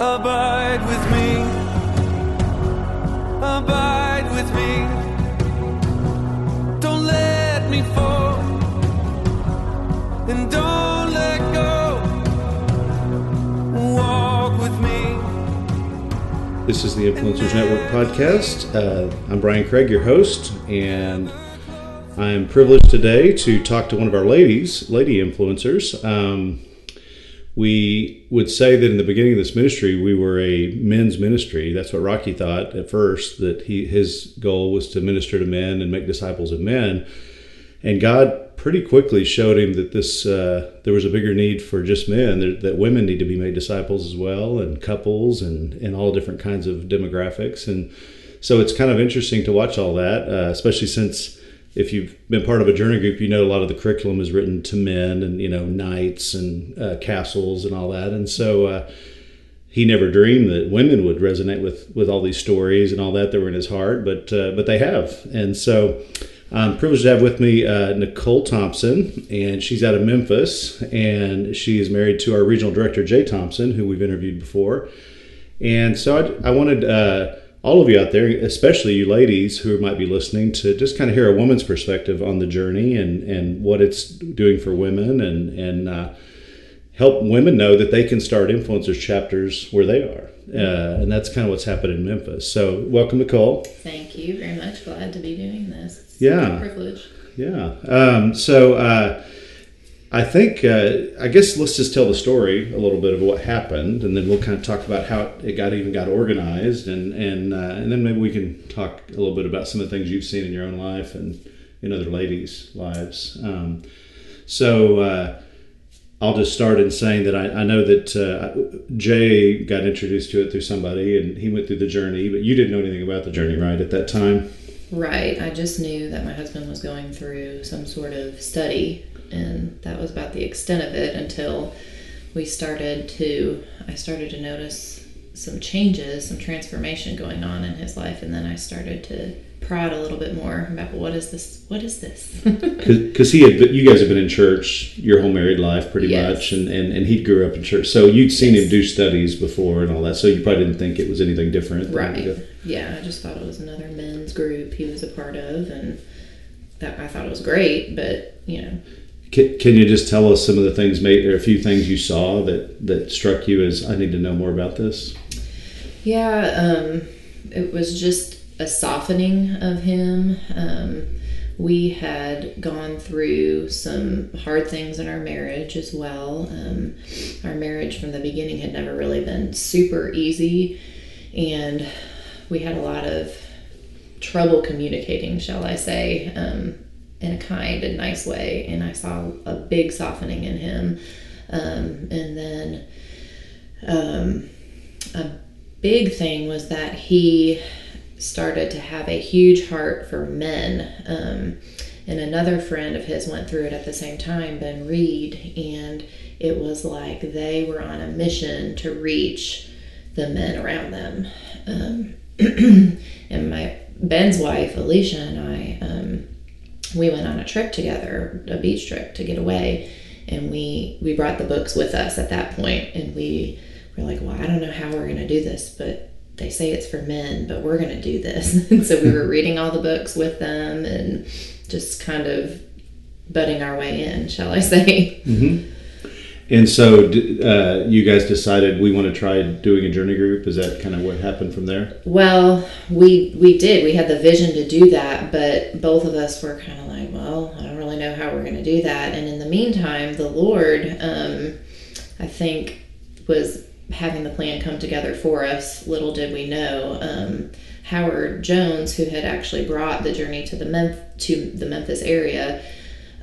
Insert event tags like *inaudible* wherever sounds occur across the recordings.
Abide with me. Abide with me. Don't let me fall. And don't let go. Walk with me. This is the Influencers Network podcast. Uh, I'm Brian Craig, your host, and I'm privileged today to talk to one of our ladies, lady influencers. Um, we would say that in the beginning of this ministry, we were a men's ministry. That's what Rocky thought at first, that he, his goal was to minister to men and make disciples of men. And God pretty quickly showed him that this uh, there was a bigger need for just men, that, that women need to be made disciples as well, and couples, and, and all different kinds of demographics. And so it's kind of interesting to watch all that, uh, especially since if you've been part of a journey group, you know a lot of the curriculum is written to men and you know knights and uh, castles and all that, and so uh, he never dreamed that women would resonate with with all these stories and all that that were in his heart, but uh, but they have, and so. I'm privileged to have with me uh, Nicole Thompson, and she's out of Memphis, and she is married to our regional director Jay Thompson, who we've interviewed before. And so I, I wanted uh, all of you out there, especially you ladies who might be listening, to just kind of hear a woman's perspective on the journey and, and what it's doing for women and, and uh, help women know that they can start influencers chapters where they are. Uh, and that's kind of what's happened in Memphis. So, welcome, Nicole. Thank you very much. Glad to be doing this. It's Yeah. a privilege. Yeah. Um, so, uh, I think, uh, I guess let's just tell the story a little bit of what happened, and then we'll kind of talk about how it got even got organized, and and uh, and then maybe we can talk a little bit about some of the things you've seen in your own life and in other ladies' lives. Um, so uh, I'll just start in saying that I, I know that uh, Jay got introduced to it through somebody, and he went through the journey, but you didn't know anything about the journey, right, at that time? Right. I just knew that my husband was going through some sort of study, and that was about the extent of it until we started to, I started to notice some changes, some transformation going on in his life, and then I started to prod a little bit more about what is this? What is this? *laughs* because he had been, you guys have been in church your whole married life pretty Yes. much and, and and he grew up in church so you'd seen him do studies before and all that so you probably didn't think it was anything different Right. Yeah, I just thought it was another men's group he was a part of, and that I thought it was great, but you know, can, can you just tell us some of the things or a few things you saw that that struck you as i need to know more about this yeah, um, it was just a softening of him. Um, we had gone through some hard things in our marriage as well. Um, our marriage from the beginning had never really been super easy, and we had a lot of trouble communicating, shall I say, um, in a kind and nice way. And I saw a big softening in him. Um, and then um, a big thing was that he started to have a huge heart for men. Um, and another friend of his went through it at the same time, Ben Reed, and it was like they were on a mission to reach the men around them. Um, *clears throat* and my Ben's wife, Alicia, and I, um, we went on a trip together, a beach trip to get away, and we we brought the books with us at that point, and we were like, well, I don't know how we're to do this, but they say it's for men, but we're to do this. *laughs* and so we were reading all the books with them and just kind of butting our way in, shall I say? Mm-hmm. And so uh, you guys decided we want to try doing a journey group is that kind of what happened from there Well, we we did. We had the vision to do that, but both of us were kind of like, well, I don't really know how we're going to do that. And in the meantime, the Lord, um, I think, was having the plan come together for us. Little did we know. Um, Howard Jones, who had actually brought the journey to the Memph- to the Memphis area,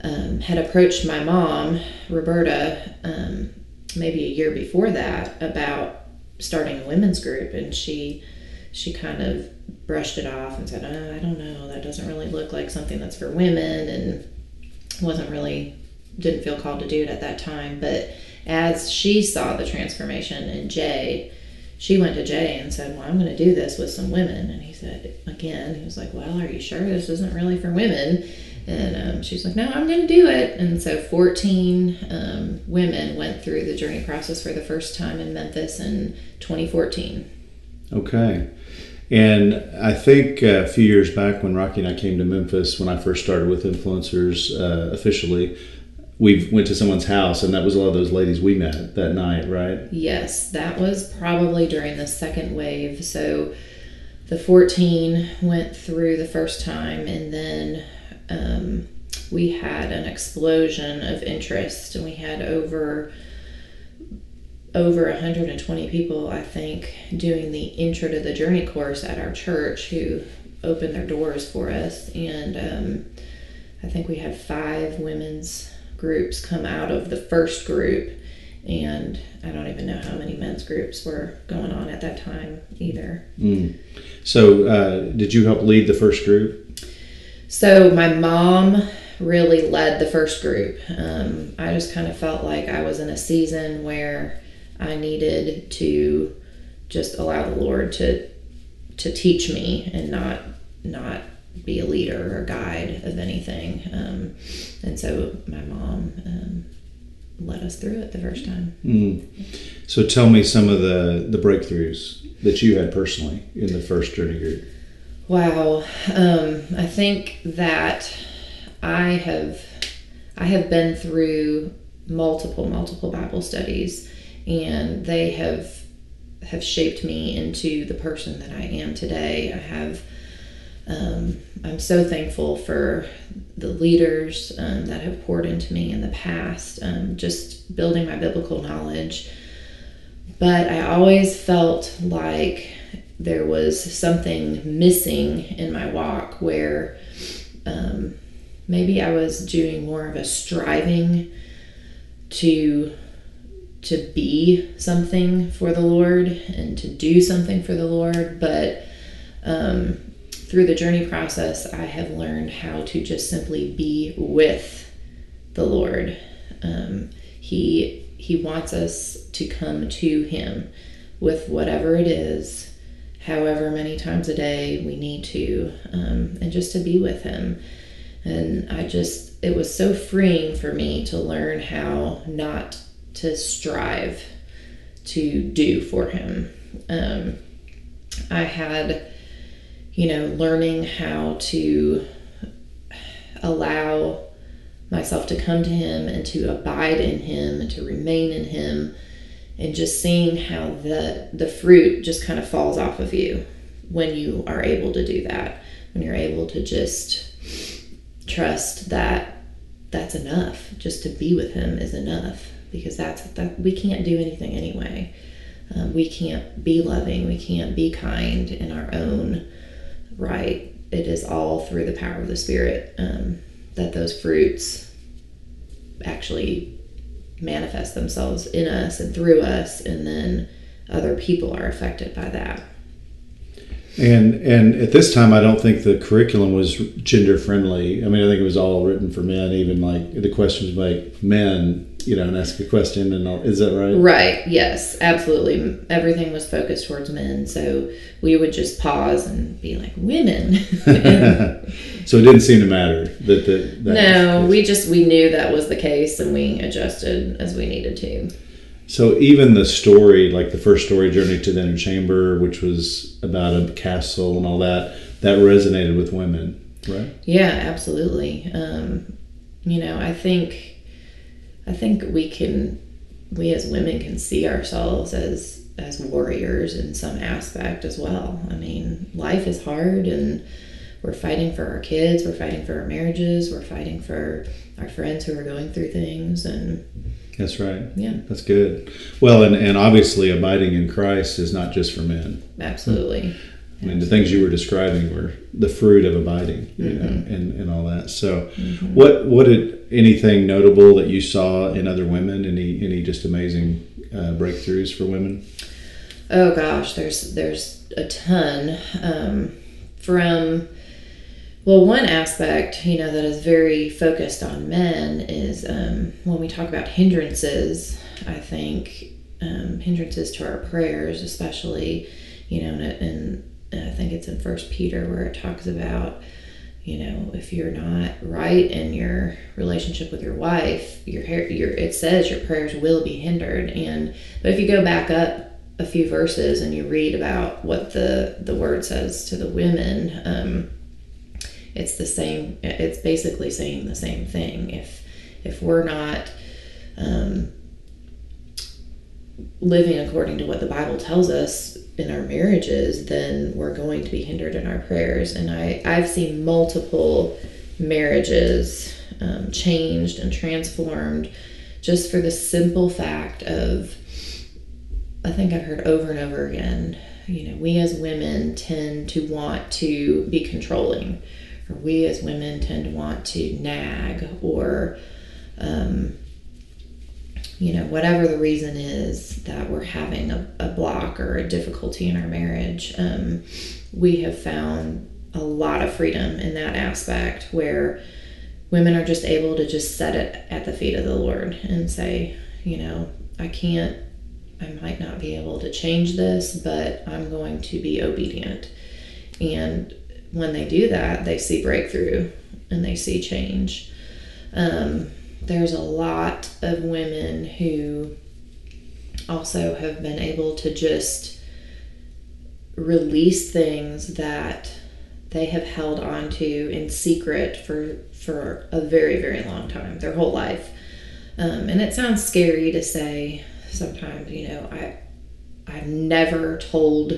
um, had approached my mom, Roberta, um, maybe a year before that about starting a women's group, and she she kind of brushed it off and said, oh, "I don't know, that doesn't really look like something that's for women," and wasn't really didn't feel called to do it at that time. But as she saw the transformation in Jay, she went to Jay and said, Well, I'm going to do this with some women. And he said, Again, he was like, Well, are you sure this isn't really for women? And um, she's like, no, I'm going to do it. And so 14 um, women went through the journey process for the first time in Memphis in 2014. Okay. And I think uh, a few years back when Rocky and I came to Memphis, when I first started with influencers uh, officially, we went to someone's house, and that was a lot of those ladies we met that night, right? Yes, that was probably during the second wave. So the 14 went through the first time, and then um, we had an explosion of interest, and we had over over 120 people, I think, doing the intro to the journey course at our church who opened their doors for us. And um, I think we had five women's groups come out of the first group. And I don't even know how many men's groups were going on at that time either. Mm. So, uh, did you help lead the first group? So, my mom really led the first group. Um, I just kind of felt like I was in a season where I needed to just allow the Lord to to teach me and not not be a leader or guide of anything. Um, and so my mom um, led us through it the first time. Mm. So tell me some of the the breakthroughs that you had personally in the first journey group. Wow, um, I think that I have I have been through multiple multiple Bible studies and they have have shaped me into the person that I am today. I have um, I'm so thankful for the leaders um, that have poured into me in the past, um, just building my biblical knowledge. But I always felt like there was something missing in my walk where um, maybe I was doing more of a striving to to be something for the Lord and to do something for the Lord. But um, through the journey process, I have learned how to just simply be with the Lord. Um, he He wants us to come to Him with whatever it is, however many times a day we need to, um, and just to be with Him. And I just, it was so freeing for me to learn how not to strive to do for him. Um, I had, you know, learning how to allow myself to come to him and to abide in him and to remain in him and just seeing how the the fruit just kind of falls off of you when you are able to do that when you're able to just trust that that's enough just to be with him is enough because that's that we can't do anything anyway. Um, we can't be loving, we can't be kind in our own right. It is all through the power of the Spirit um, that those fruits actually manifest themselves in us and through us, and then other people are affected by that. And and at this time, I don't think the curriculum was gender friendly. I mean, I think it was all written for men. Even like the questions like men you know, and ask a question and all. Is that right? Right. Yes, absolutely. Everything was focused towards men, so we would just pause and be like, "Women." *laughs* so it didn't seem to matter that the. That no, we just we knew that was the case, and we adjusted as we needed to. So even the story, like the first story, "Journey to the Inner Chamber," which was about a castle and all that, that resonated with women, right? Yeah, absolutely. Um, you know, I think I think we can, we as women can see ourselves as as warriors in some aspect as well. I mean, life is hard and we're fighting for our kids, we're fighting for our marriages, we're fighting for our friends who are going through things and that's right. Yeah. That's good. Well, and, and obviously abiding in Christ is not just for men. Absolutely. I mean, the things you were describing were the fruit of abiding, you mm-hmm. know, and, and all that. So, mm-hmm. what what did anything notable that you saw in other women? Any any just amazing uh, breakthroughs for women? Oh gosh, there's there's a ton um, from. Well, one aspect, you know, that is very focused on men is um, when we talk about hindrances. I think um, hindrances to our prayers, especially, you know, and, and I think it's in First Peter where it talks about, you know, if you're not right in your relationship with your wife, your hair, your it says your prayers will be hindered. And but if you go back up a few verses and you read about what the the word says to the women, um, it's the same. It's basically saying the same thing. If if we're not um, living according to what the Bible tells us in our marriages, then we're going to be hindered in our prayers. And I, I've seen multiple marriages um, changed and transformed just for the simple fact of, I think I've heard over and over again, you know, we as women tend to want to be controlling, we as women tend to want to nag or, um, you know, whatever the reason is that we're having a, a block or a difficulty in our marriage, um, we have found a lot of freedom in that aspect where women are just able to just set it at the feet of the Lord and say, you know, I can't, I might not be able to change this, but I'm going to be obedient. And when they do that, they see breakthrough and they see change. Um, there's a lot of women who also have been able to just release things that they have held on to in secret for for a very very long time their whole life um, and it sounds scary to say sometimes you know i i've never told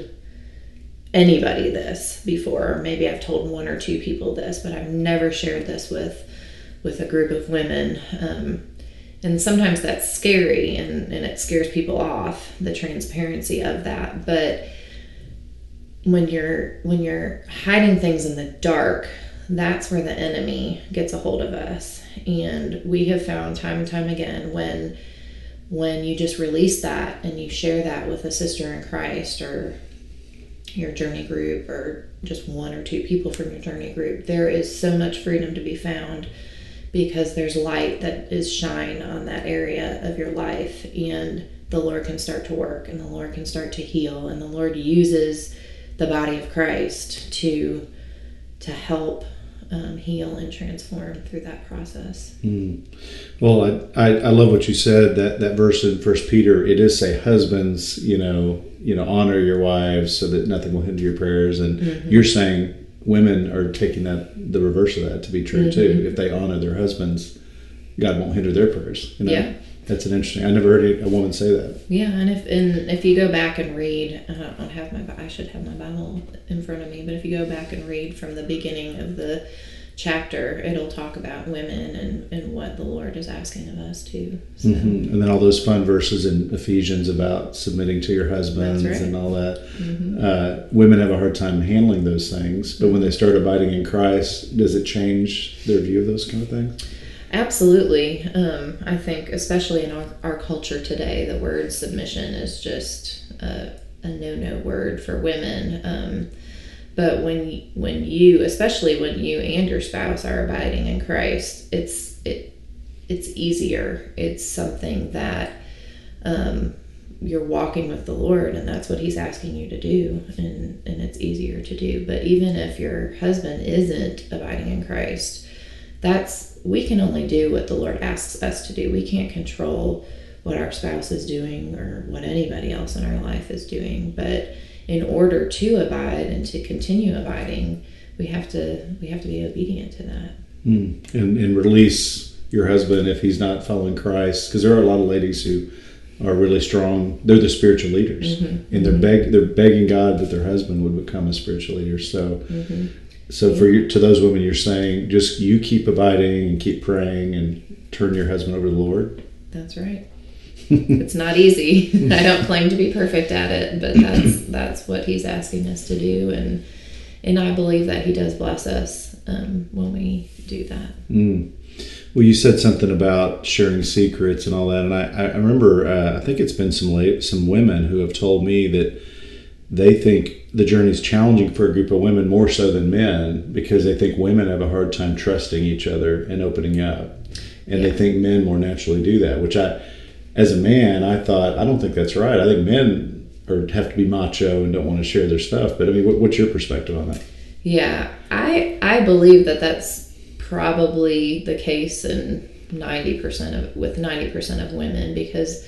anybody this before maybe i've told one or two people this but i've never shared this with with a group of women. Um, and sometimes that's scary and, and it scares people off, the transparency of that. But when you're when you're hiding things in the dark, that's where the enemy gets a hold of us. And we have found time and time again when when you just release that and you share that with a sister in Christ or your journey group or just one or two people from your journey group, there is so much freedom to be found because there's light that is shine on that area of your life and the Lord can start to work and the Lord can start to heal and the Lord uses the body of Christ to to help um, heal and transform through that process. Mm. Well, I, I, I love what you said that that verse in First Peter. It is say husbands, you know, you know, honor your wives so that nothing will hinder your prayers, and mm-hmm. you're saying women are taking that the reverse of that to be true mm-hmm. too. If they honor their husbands, God won't hinder their prayers. You know? Yeah. That's an interesting. I never heard a woman say that. Yeah, and if and if you go back and read, I don't have my I should have my Bible in front of me, but if you go back and read from the beginning of the chapter, it'll talk about women and, and what the Lord is asking of us too. So. Mm-hmm. And then all those fun verses in Ephesians about submitting to your husbands right. and all that. Mm-hmm. Uh, women have a hard time handling those things, but when they start abiding in Christ, does it change their view of those kind of things? Absolutely. Um, I think, especially in our, our culture today, the word submission is just a, a no no word for women. Um, but when when you, especially when you and your spouse are abiding in Christ, it's it it's easier. It's something that um, you're walking with the Lord, and that's what He's asking you to do, and and it's easier to do. But even if your husband isn't abiding in Christ, that's we can only do what the Lord asks us to do. We can't control what our spouse is doing or what anybody else in our life is doing, but in order to abide and to continue abiding, we have to we have to be obedient to that. Mm. And and release your husband if he's not following Christ, because there are a lot of ladies who are really strong. They're the spiritual leaders, mm-hmm. and they're mm-hmm. beg they're begging God that their husband would become a spiritual leader. So. Mm-hmm. So for you, to those women, you're saying just you keep abiding and keep praying and turn your husband over to the Lord. That's right it's not easy. *laughs* I don't claim to be perfect at it, but that's *clears throat* that's what he's asking us to do, and and I believe that he does bless us um, when we do that. Mm. Well, you said something about sharing secrets and all that, and I, I remember uh, I think it's been some late, some women who have told me that they think the journey is challenging for a group of women more so than men because they think women have a hard time trusting each other and opening up, and yeah. they think men more naturally do that, which I as a man, I thought I don't think that's right. I think men are have to be macho and don't want to share their stuff. But I mean, what, what's your perspective on that? Yeah, I I believe that that's probably the case in ninety percent of with ninety percent of women because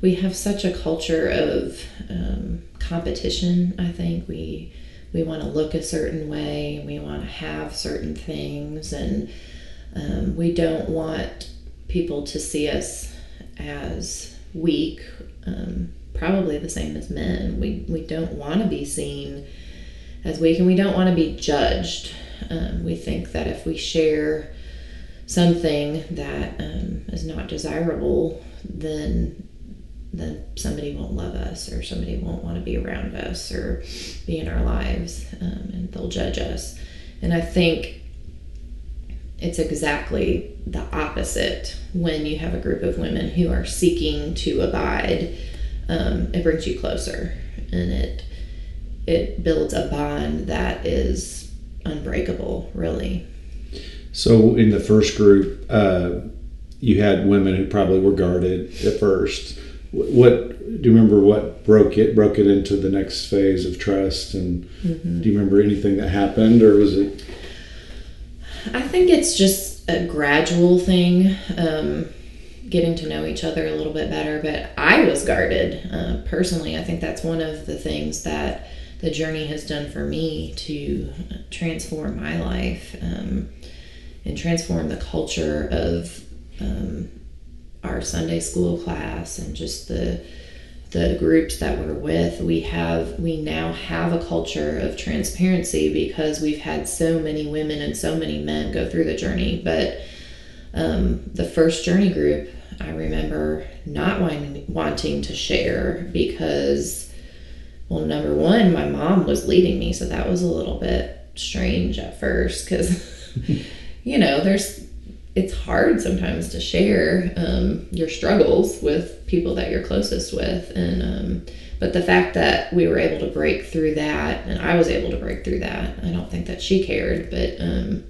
we have such a culture of um, competition. I think we we want to look a certain way, we want to have certain things, and um, we don't want people to see us as weak. Um, probably the same as men. We we don't want to be seen as weak, and we don't want to be judged. Um, we think that if we share something that um, is not desirable, then then somebody won't love us, or somebody won't want to be around us, or be in our lives, um, and they'll judge us. And I think it's exactly the opposite when you have a group of women who are seeking to abide. Um, it brings you closer, and it it builds a bond that is unbreakable, really. So in the first group, uh, you had women who probably were guarded at first. Wh- What do you remember? What broke it? Broke it into the next phase of trust, and do you remember anything that happened, or was it? I think it's just a gradual thing, um, getting to know each other a little bit better. But I was guarded uh, personally. I think that's one of the things that the journey has done for me to transform my life um, and transform the culture of um, our Sunday school class and just the the groups that we're with we have we now have a culture of transparency because we've had so many women and so many men go through the journey. But um, the first journey group i remember not wanting, wanting to share because well number one my mom was leading me so that was a little bit strange at first because *laughs* you know there's it's hard sometimes to share um, your struggles with people that you're closest with. And um, but the fact that we were able to break through that and i was able to break through that i don't think that she cared but um,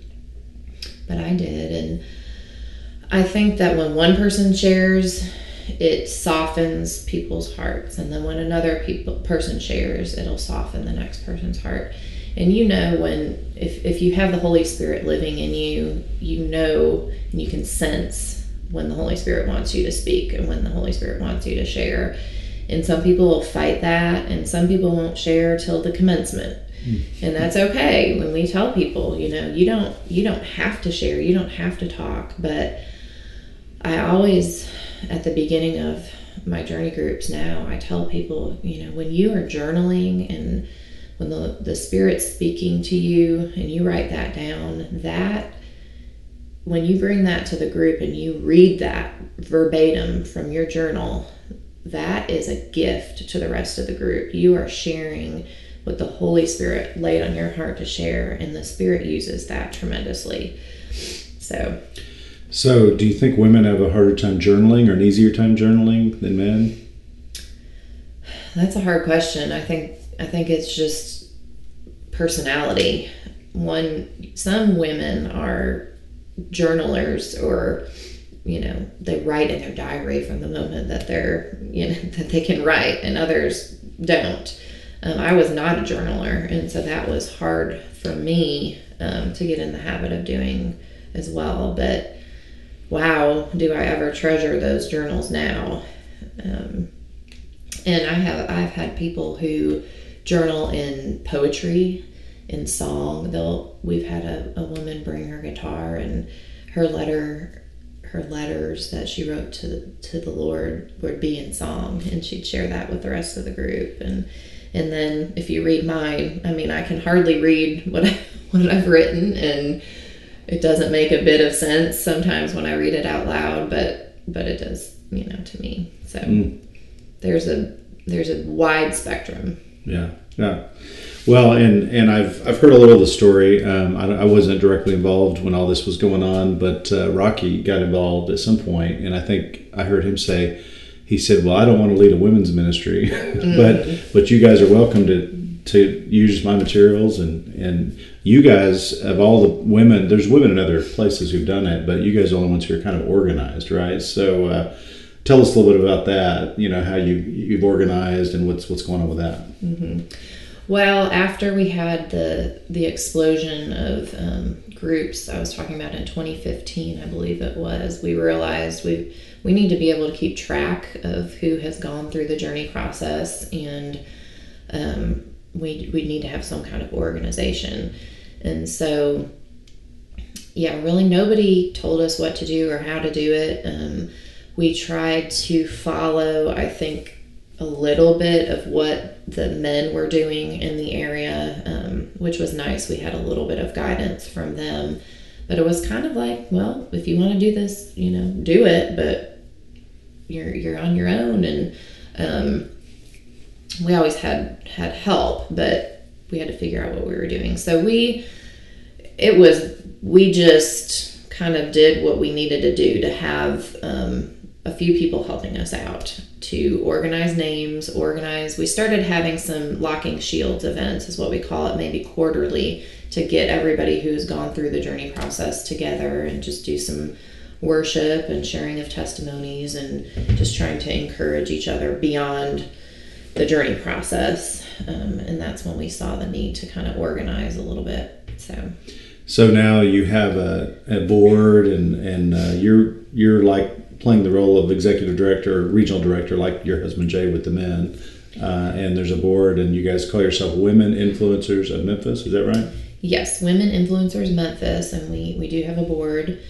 but i did. And i think that when one person shares it softens people's hearts. And then when another people person shares it'll soften the next person's heart and you know when if, if you have the holy spirit living in you you know and you can sense when the holy spirit wants you to speak and when the holy spirit wants you to share. And some people will fight that and some people won't share till the commencement. Hmm. And that's okay. When we tell people you know you don't you don't have to share you don't have to talk but i always at the beginning of my journey groups now i tell people you know when you are journaling and when the, the spirit's speaking to you and you write that down that when you bring that to the group and you read that verbatim from your journal that is a gift to the rest of the group you are sharing what the holy spirit laid on your heart to share and the spirit uses that tremendously so So, do you think women have a harder time journaling or an easier time journaling than men? That's a hard question. I think I think it's just personality. One some women are journalers or you know, they write in their diary from the moment that they're you know *laughs* that they can write and others don't. Um, I was not a journaler and so that was hard for me um, to get in the habit of doing as well. But wow, do I ever treasure those journals now. Um, and I have I've had people who journal in poetry, in song. They'll we've had a, a woman bring her guitar and her letter her letters that she wrote to the, to the Lord would be in song and she'd share that with the rest of the group and and then if you read mine, I mean I can hardly read what I, *laughs* what I've written and it doesn't make a bit of sense sometimes when I read it out loud, but but it does, you know, to me. So mm. there's a there's a wide spectrum. Yeah, yeah. Well, and and I've I've heard a little of the story. Um, I, I wasn't directly involved when all this was going on, but uh, Rocky got involved at some point, and I think I heard him say, he said, "Well, I don't want to lead a women's ministry, *laughs* but but you guys are welcome to to use my materials and and you guys of all the women, there's women in other places who've done it, but you guys are the only ones who are kind of organized, right? So." Uh, Tell us a little bit about that. You know how you you've organized and what's what's going on with that. Well, after we had the the explosion of um, groups I was talking about in 2015, I believe it was, we realized we we need to be able to keep track of who has gone through the journey process, and um, we we need to have some kind of organization. And so, yeah, really nobody told us what to do or how to do it. Um, we tried to follow, I think, a little bit of what the men were doing in the area, um, which was nice. We had a little bit of guidance from them, but it was kind of like, well, if you want to do this, you know, do it, but you're you're on your own. And um, we always had had help, but we had to figure out what we were doing. So we, it was we just kind of did what we needed to do to have um, a few people helping us out to organize names, organize. We started having some locking shields events, is what we call it, maybe quarterly, to get everybody who's gone through the journey process together and just do some worship and sharing of testimonies and just trying to encourage each other beyond the journey process. Um, and that's when we saw the need to kind of organize a little bit. So. So now you have a, a board, and and uh, you're you're like playing the role of executive director, or regional director, like your husband Jay with the men. Uh, and there's a board, and you guys call yourself Women Influencers of Memphis. Is that right? Yes, Women Influencers Memphis, and we we do have a board.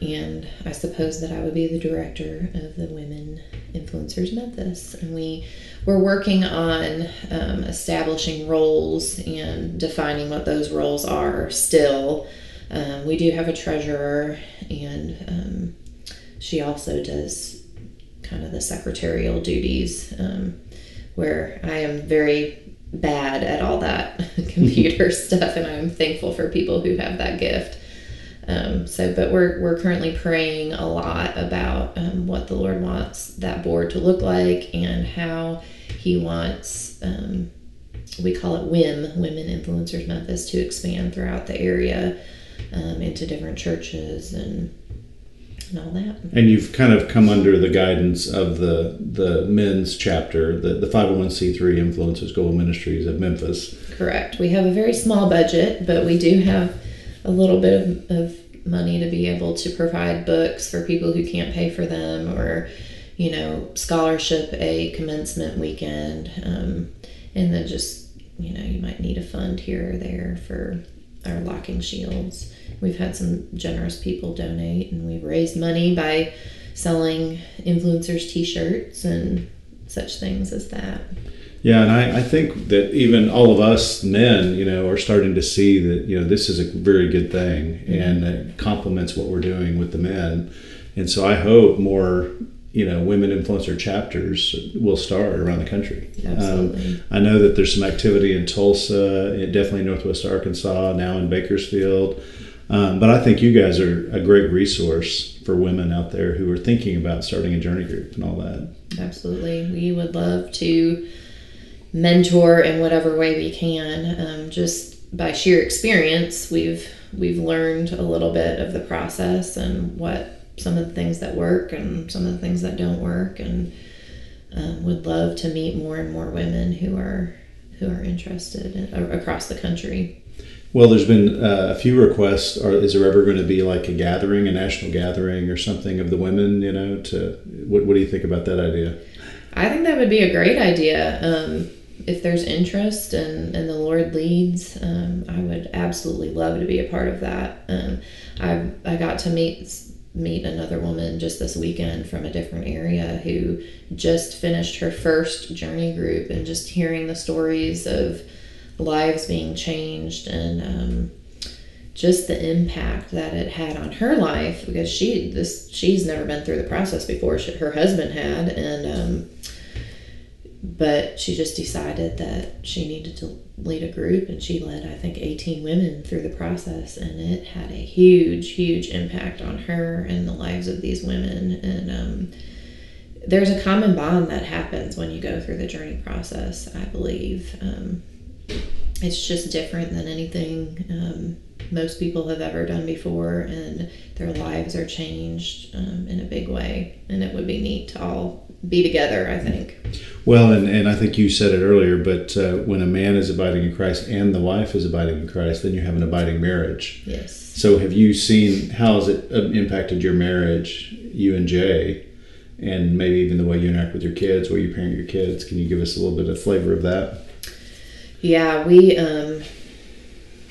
And I suppose that I would be the director of the Women Influencers Memphis, and we we're working on um, establishing roles and defining what those roles are still. Um, we do have a treasurer, and um, she also does kind of the secretarial duties, um, where I am very bad at all that *laughs* computer *laughs* stuff, and I'm thankful for people who have that gift. Um, so, but we're we're currently praying a lot about um, what the Lord wants that board to look like and how He wants. Um, we call it WIM, Women Influencers Memphis, to expand throughout the area um, into different churches and and all that. And you've kind of come under the guidance of the the men's chapter, the the 501c3 Influencers Global Ministries of Memphis. Correct. We have a very small budget, but we do have a little bit of, of money to be able to provide books for people who can't pay for them or you know scholarship a commencement weekend um, and then just you know you might need a fund here or there for our locking shields we've had some generous people donate and we've raised money by selling influencers t-shirts and such things as that Yeah, and I, I think that even all of us men, you know, are starting to see that, you know, this is a very good thing and it complements what we're doing with the men. And so I hope more, you know, women influencer chapters will start around the country. Absolutely. Um, I know that there's some activity in Tulsa, definitely Northwest Arkansas, now in Bakersfield. Um, but I think you guys are a great resource for women out there who are thinking about starting a journey group and all that. Absolutely. We would love to mentor in whatever way we can. Um, just by sheer experience, we've we've learned a little bit of the process and what some of the things that work and some of the things that don't work, and um, would love to meet more and more women who are who are interested in, across the country. Well, there's been uh, a few requests. Or is there ever going to be like a gathering, a national gathering, or something of the women? You know, to what? What do you think about that idea? I think that would be a great idea. Um, if there's interest and, and the Lord leads, um, I would absolutely love to be a part of that. Um, I I got to meet meet another woman just this weekend from a different area who just finished her first journey group and just hearing the stories of lives being changed and um, just the impact that it had on her life because she this she's never been through the process before she, her husband had and um, but she just decided that she needed to lead a group and she led i think 18 women through the process and it had a huge huge impact on her and the lives of these women and um, there's a common bond that happens when you go through the journey process i believe um, it's just different than anything um, most people have ever done before and their lives are changed um, in a big way and it would be neat to all be together. I think. Well, and, and I think you said it earlier, but uh, when a man is abiding in Christ and the wife is abiding in Christ, then you have an abiding marriage. Yes. So, have you seen how has it uh, impacted your marriage, you and Jay, and maybe even the way you interact with your kids, where you parent your kids? Can you give us a little bit of flavor of that? Yeah, we, um,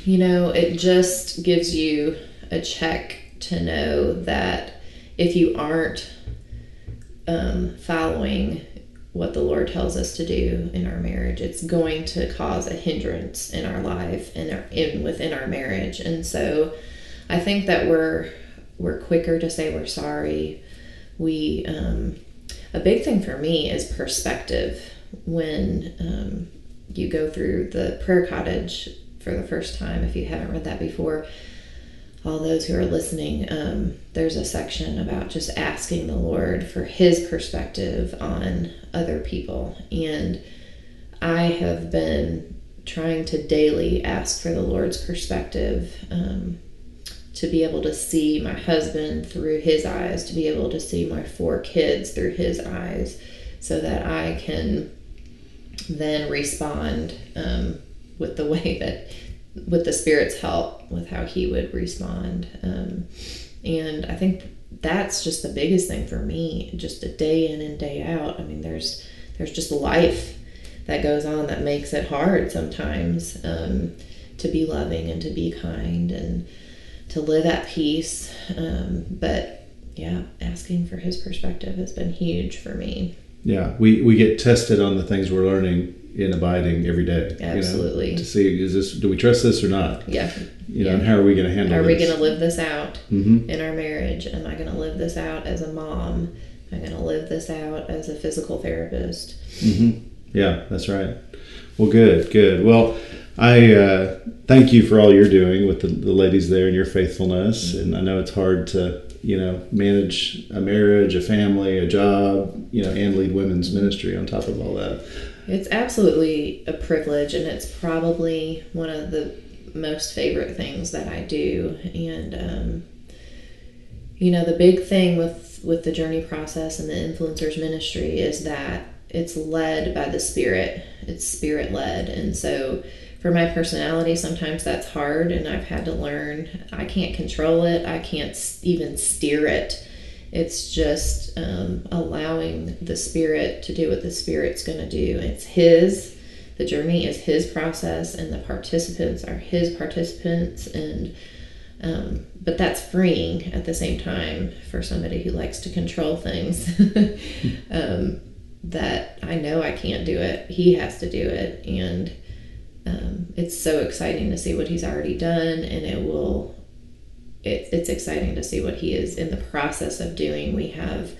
you know, it just gives you a check to know that if you aren't um, following what the Lord tells us to do in our marriage, it's going to cause a hindrance in our life and in within our marriage. And so, I think that we're we're quicker to say we're sorry. We um, a big thing for me is perspective. When um, you go through the prayer cottage for the first time, if you haven't read that before, all those who are listening, um, there's a section about just asking the Lord for His perspective on other people. And I have been trying to daily ask for the Lord's perspective um, to be able to see my husband through His eyes, to be able to see my four kids through His eyes, so that I can then respond um, with the *laughs* way that with the spirit's help with how he would respond um, and i think that's just the biggest thing for me just a day in and day out. I mean there's there's just life that goes on that makes it hard sometimes um, to be loving and to be kind and to live at peace um, but yeah asking for his perspective has been huge for me Yeah, we, we get tested on the things we're learning in abiding every day. you know, Absolutely. to see is this do we trust this or not? yeah You know, Yeah. and how are we going to handle it? Are we going to live this out Mhm. in our marriage? Am I going to live this out as a mom? I'm I going to live this out as a physical therapist? Yeah, that's right. Well, good, good. Well, I uh, thank you for all you're doing with the, the ladies there and your faithfulness. And I know it's hard to, you know, manage a marriage, a family, a job, you know, and lead women's ministry on top of all that. It's absolutely a privilege, and it's probably one of the most favorite things that I do. And um, you know, the big thing with with the journey process and the influencers ministry is that it's led by the Spirit. It's Spirit led, and so for my personality, sometimes that's hard, and I've had to learn I can't control it. I can't even steer it. It's just um, allowing the Spirit to do what the Spirit's going to do. It's His. The journey is His process, and the participants are His participants. And um, but that's freeing at the same time for somebody who likes to control things. *laughs* um, that I know I can't do it. He has to do it, and um, it's so exciting to see what He's already done, and it will it, it's exciting to see what he is in the process of doing. We have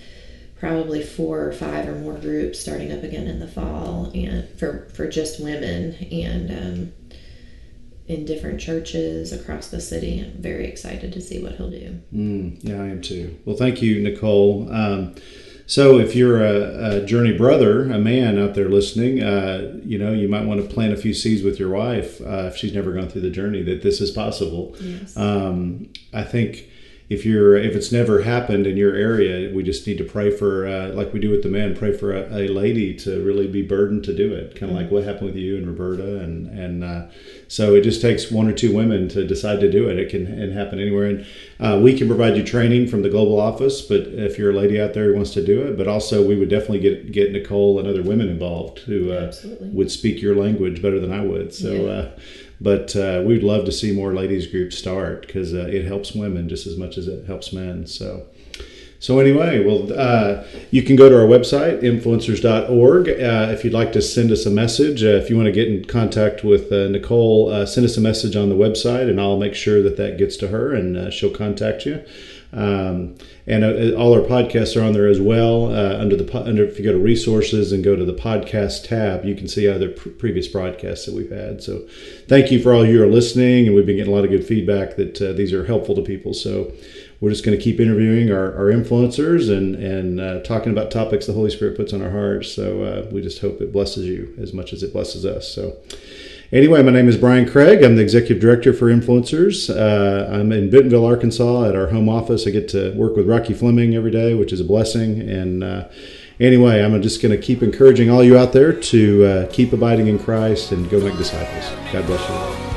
probably four or five or more groups starting up again in the fall, and for for just women and um, in different churches across the city. I'm very excited to see what he'll do. Mm, yeah, I am too. Well, thank you, Nicole. Um, so, if you're a, a journey brother, a man out there listening, uh, you know, you might want to plant a few seeds with your wife uh, if she's never gone through the journey that this is possible. Yes. Um, I think if you're if it's never happened in your area, we just need to pray for uh, like we do with the men, pray for a, a lady to really be burdened to do it, kind of like what happened with you and Roberta, and and uh, so it just takes one or two women to decide to do it. It can and happen anywhere, and uh, we can provide you training from the global office. But if you're a lady out there who wants to do it, but also we would definitely get get Nicole and other women involved who uh, would speak your language better than I would. So. Yeah. But uh, we'd love to see more ladies groups start because uh, it helps women just as much as it helps men. So, so anyway, well, uh, you can go to our website influencers.org uh, if you'd like to send us a message. Uh, if you want to get in contact with uh, Nicole, uh, send us a message on the website, and I'll make sure that that gets to her, and uh, she'll contact you. Um, and uh, all our podcasts are on there as well. Uh, under the under, if you go to resources and go to the podcast tab, you can see other pr- previous broadcasts that we've had. So, thank you for all you are listening, and we've been getting a lot of good feedback that uh, these are helpful to people. So, we're just going to keep interviewing our, our influencers and and uh, talking about topics the Holy Spirit puts on our hearts. So, uh, we just hope it blesses you as much as it blesses us. So. Anyway, my name is Brian Craig. I'm the executive director for Influencers. Uh, I'm in Bentonville, Arkansas, at our home office. I get to work with Rocky Fleming every day, which is a blessing. And uh, Anyway, I'm just going to keep encouraging all you out there to uh, keep abiding in Christ and go make disciples. God bless you.